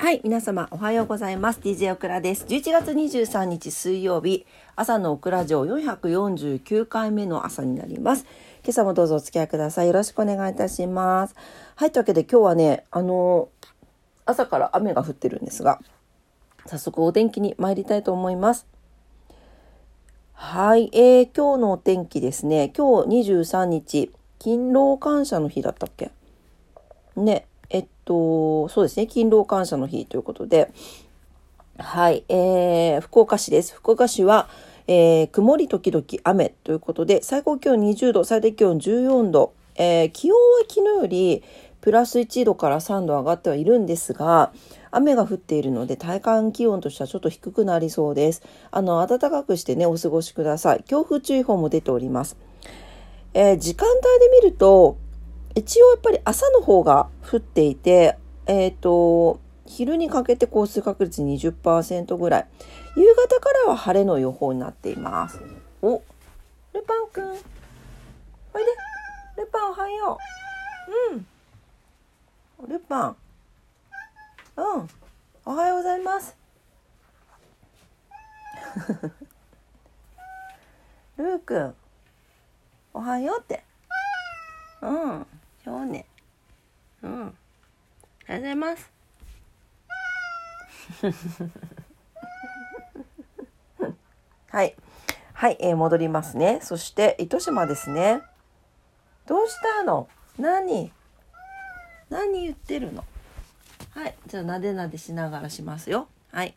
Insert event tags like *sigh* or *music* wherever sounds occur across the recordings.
はい、皆様おはようございます。DJ オクラです。11月23日水曜日、朝のオクラ城449回目の朝になります。今朝もどうぞお付き合いください。よろしくお願いいたします。はい、というわけで今日はね、あの、朝から雨が降ってるんですが、早速お天気に参りたいと思います。はい、えー、今日のお天気ですね。今日23日、勤労感謝の日だったっけ？ね、と、そうですね、勤労感謝の日ということで、はい、えー、福岡市です。福岡市は、えー、曇り時々雨ということで、最高気温20度、最低気温14度、えー、気温は昨日よりプラス1度から3度上がってはいるんですが、雨が降っているので体感気温としてはちょっと低くなりそうです。あの、暖かくしてね、お過ごしください。強風注意報も出ております。えー、時間帯で見ると、一応やっぱり朝の方が降っていて、えっ、ー、と、昼にかけて降水確率20%ぐらい。夕方からは晴れの予報になっています。お、ルパンくん。おいで。ルパンおはよう。うん。ルパン。うん。おはようございます。*laughs* ルーくん。おはようって。うん。そうね。うん。おはようございます。*laughs* はい。はい、えー、戻りますね。そして、糸島ですね。どうしたの？何？何言ってるの？はい。じゃあ、なでなでしながらしますよ。はい。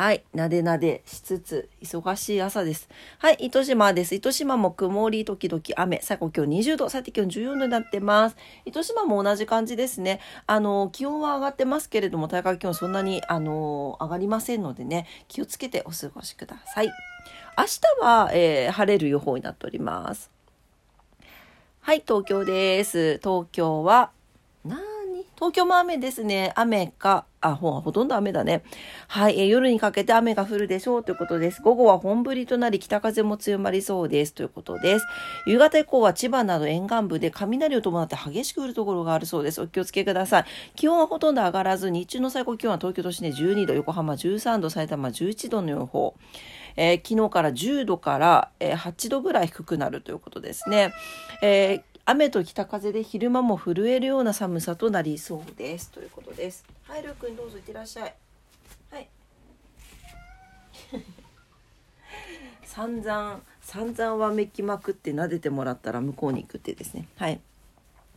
はい。なでなでしつつ、忙しい朝です。はい。糸島です。糸島も曇り、時々雨。最高気温20度、最低気温14度になってます。糸島も同じ感じですね。あの、気温は上がってますけれども、体感気温そんなに、あの、上がりませんのでね、気をつけてお過ごしください。明日は、えー、晴れる予報になっております。はい。東京です。東京は、な東京も雨ですね。雨か、あ、ほほとんど雨だね。はい、え、夜にかけて雨が降るでしょうということです。午後は本降りとなり、北風も強まりそうですということです。夕方以降は千葉など沿岸部で雷を伴って激しく降るところがあるそうです。お気をつけください。気温はほとんど上がらず、日中の最高気温は東京都心で12度、横浜13度、埼玉11度の予報。えー、昨日から10度から、えー、8度ぐらい低くなるということですね。えー雨と北風で昼間も震えるような寒さとなりそうです。ということです。はい、ルー君どうぞいってらっしゃい。はい。*laughs* 散々、散々わめきまくって撫でてもらったら向こうに行くってですね。はい。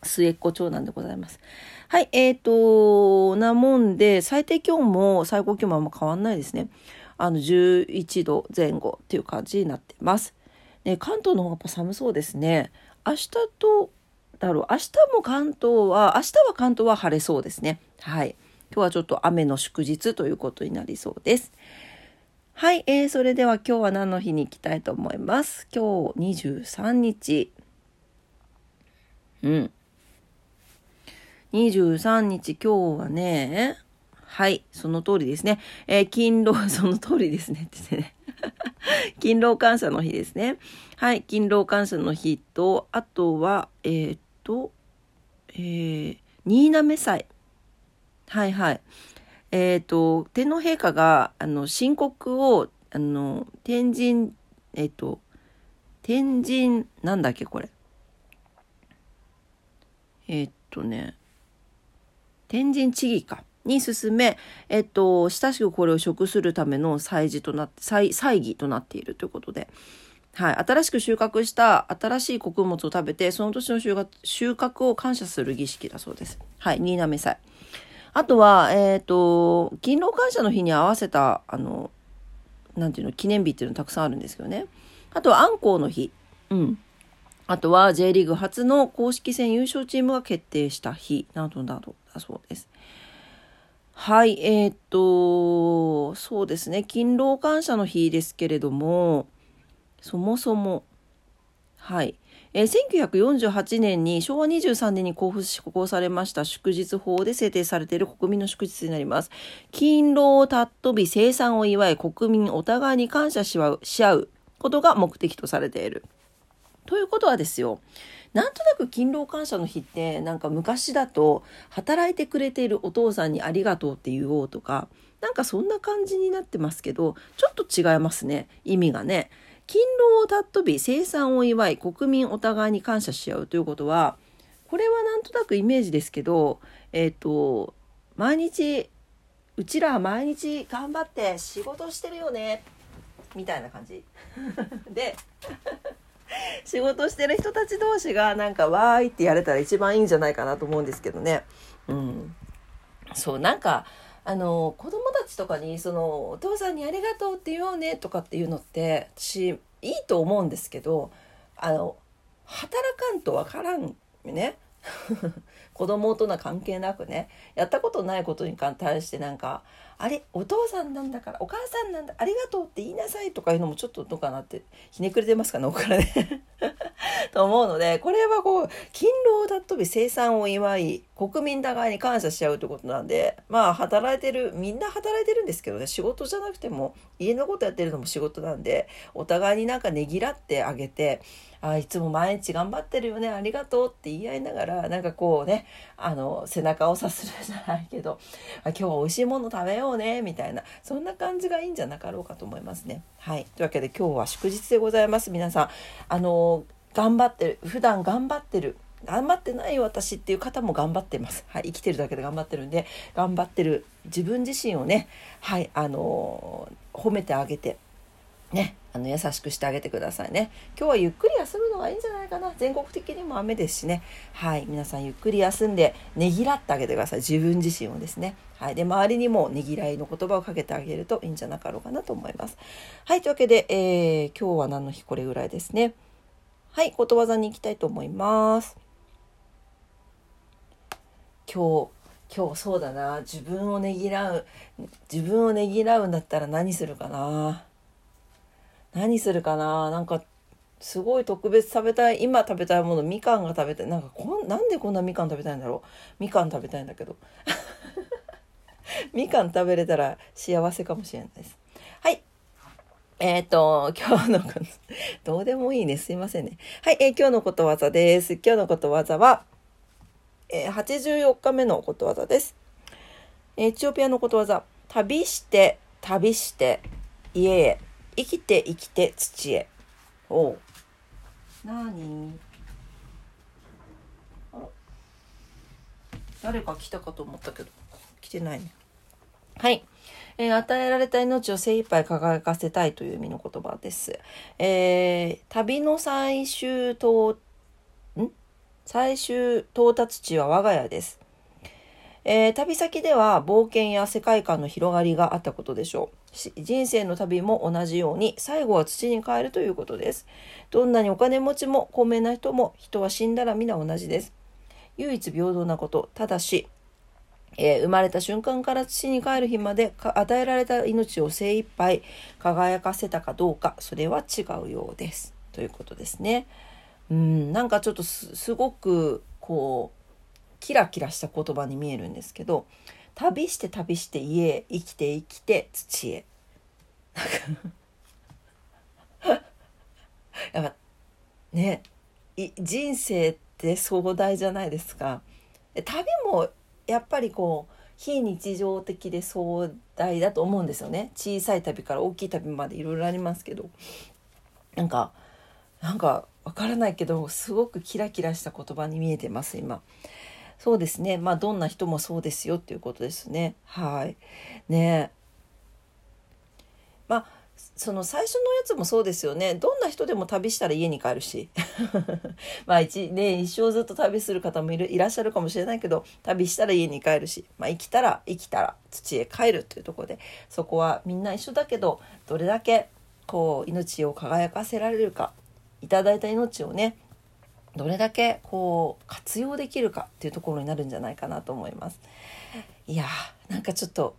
末っ子長男でございます。はい、えーと、なもんで、最低気温も最高気温もあんま変わんないですね。あの、11度前後っていう感じになってます。ね、関東の方がやっぱ寒そうですね。明日とだろう明日も関東は明日は関東は晴れそうですね。はい。今日はちょっと雨の祝日ということになりそうです。はい、えー、それでは今日は何の日に行きたいと思います？今日23日。うん。23日今日はねはい、その通りですね。えー、勤労、*laughs* その通りですねってね。*laughs* 勤労感謝の日ですね。はい、勤労感謝の日と、あとは、えー、っと、えー、新滑祭。はいはい。えー、っと、天皇陛下が、あの、申告を、あの、天神、えー、っと、天神、なんだっけ、これ。えっとね、天神地義か。に進め、えっと、親しくこれを食するための祭事となって、祭、祭儀となっているということで、はい。新しく収穫した新しい穀物を食べて、その年の収穫収穫を感謝する儀式だそうです。はい。新滑祭。あとは、えっ、ー、と、勤労感謝の日に合わせた、あの、なんていうの、記念日っていうのたくさんあるんですけどね。あとは、アンコウの日。うん。あとは、J リーグ初の公式戦優勝チームが決定した日などなどだそうです。はい、えー、っと、そうですね、勤労感謝の日ですけれども、そもそも、はい、えー、1948年に昭和23年に公布施行されました祝日法で制定されている国民の祝日になります。勤労尊び生産を祝い国民お互いに感謝し合うことが目的とされている。ということはですよ、なんとなく勤労感謝の日ってなんか昔だと働いてくれているお父さんにありがとうって言おうとかなんかそんな感じになってますけどちょっと違いますね意味がね。勤労を尊び生産を祝い国民お互いに感謝し合うということはこれはなんとなくイメージですけどえっ、ー、と毎日うちらは毎日頑張って仕事してるよねみたいな感じ *laughs* で *laughs* 仕事してる人たち同士がなんかわーいってやれたら一番いいんじゃないかなと思うんですけどね。うん、そうなんかあの子供たちとかにそのお父さんにありがとうって言おうねとかっていうのって私いいと思うんですけどあの働かんとわからんね子供との関係なくねやったことないことに対してなんか「あれお父さんなんだからお母さんなんだありがとうって言いなさい」とかいうのもちょっとどうかなってひねくれてますかねおからね。*laughs* と思うのでこれはこう勤労を尊び生産を祝い国民互いに感謝し合うということなんでまあ働いてるみんな働いてるんですけどね仕事じゃなくても家のことやってるのも仕事なんでお互いになんかねぎらってあげてあいつも毎日頑張ってるよねありがとうって言い合いながらなんかこうねあの背中をさするじゃないけど今日は美味しいもの食べようねみたいなそんな感じがいいんじゃなかろうかと思いますね。はいというわけで今日は祝日でございます皆さんあの頑張ってる普段頑張ってる頑張ってないよ私っていう方も頑張ってます。はい、生きてるだけで頑張ってるんで頑張ってる自分自身をねはいあの褒めてあげてね、あの優しくしてあげてくださいね。今日はゆっくり休むのがいいんじゃないかな。全国的にも雨ですしね。はい、皆さんゆっくり休んでねぎらってあげてください。自分自身をですね。はい、で周りにもねぎらいの言葉をかけてあげるといいんじゃなかろうかなと思います。はい、というわけで、えー、今日は何の日これぐらいですね。はい、ことわざに行きたいと思います。今日今日そうだな自分をねぎらう自分をねぎらうんだったら何するかな何するかな？なんかすごい特別食べたい今食べたいものみかんが食べたい。なんかこんなんでこんなみかん食べたいんだろう？みかん食べたいんだけど。*laughs* みかん食べれたら幸せかもしれないです。はい。えっ、ー、と今日のどうでもいいね。すいませんね。はい、えー、今日のことわざです。今日のことわざは、えー、84日目のことわざです。エチオピアのことわざ。旅して旅して家へ。生きて生きて土へ。おう。なにあら。誰か来たかと思ったけど、来てないね。はい。えー、与えられた命を精一杯輝かせたいという意味の言葉です。えー、旅の最終到、ん？最終到達地は我が家です。えー、旅先では冒険や世界観の広がりがあったことでしょう。人生の旅も同じように最後は土に帰るということです。どんなにお金持ちも高名な人も人は死んだら皆同じです。唯一平等なこと、ただし、えー、生まれた瞬間から土に帰る日まで与えられた命を精一杯輝かせたかどうか、それは違うようです。ということですね。うん、なんかちょっとすごくこうキラキラした言葉に見えるんですけど旅して旅して家へ生きて生きて土へ。やっぱね人生って壮大じゃないですか。旅もやっぱりこう非日常的で壮大だと思うんですよね小さい旅から大きい旅までいろいろありますけどなんかなんかわからないけどすごくキラキラした言葉に見えてます今。そうですね。まあ、どんな人もそうですよっていうことですね。はい。ねまあ、その最初のやつもそうですよね。どんな人でも旅したら家に帰るし。*laughs* まあ一、ね、一生ずっと旅する方もいるいらっしゃるかもしれないけど、旅したら家に帰るし、まあ生きたら生きたら土へ帰るというとこで、そこはみんな一緒だけど、どれだけこう命を輝かせられるか、いただいた命をね、どれだけこう活用できるかっていうところになるんじゃないかなと思います。いやーなんかちょっと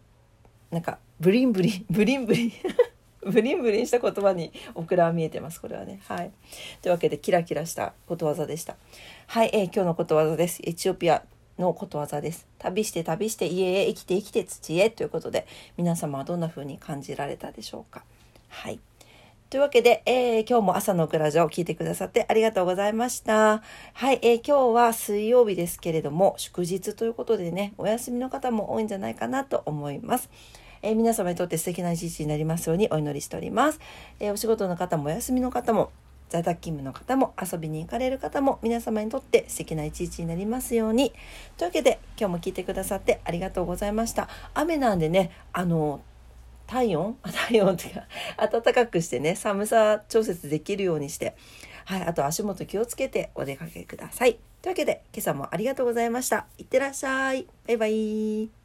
なんかブリンブリン *laughs* ブリンブリン *laughs* ブリンブリンした言葉にオクラは見えてますこれはね。はい。というわけでキラキラしたことわざでした。はい、えー、今日のことわざです。エチオピアのことわざです。旅して旅して家へ生きて生きて土へということで皆様はどんな風に感じられたでしょうか。はい。というわけで、えー、今日も朝のクラジオを聞いてくださってありがとうございました。はい、えー、今日は水曜日ですけれども、祝日ということでね、お休みの方も多いんじゃないかなと思います。えー、皆様にとって素敵な一日になりますようにお祈りしております。えお仕事の方もお休みの方も、在宅勤務の方も遊びに行かれる方も皆様にとって素敵な一日になりますように。というわけで今日も聞いてくださってありがとうございました。雨なんでね、あの、体温？*laughs* 体温っていうか暖かくしてね寒さ調節できるようにして。はいあと足元気をつけてお出かけください。というわけで今朝もありがとうございました。いってらっしゃい。バイバイ。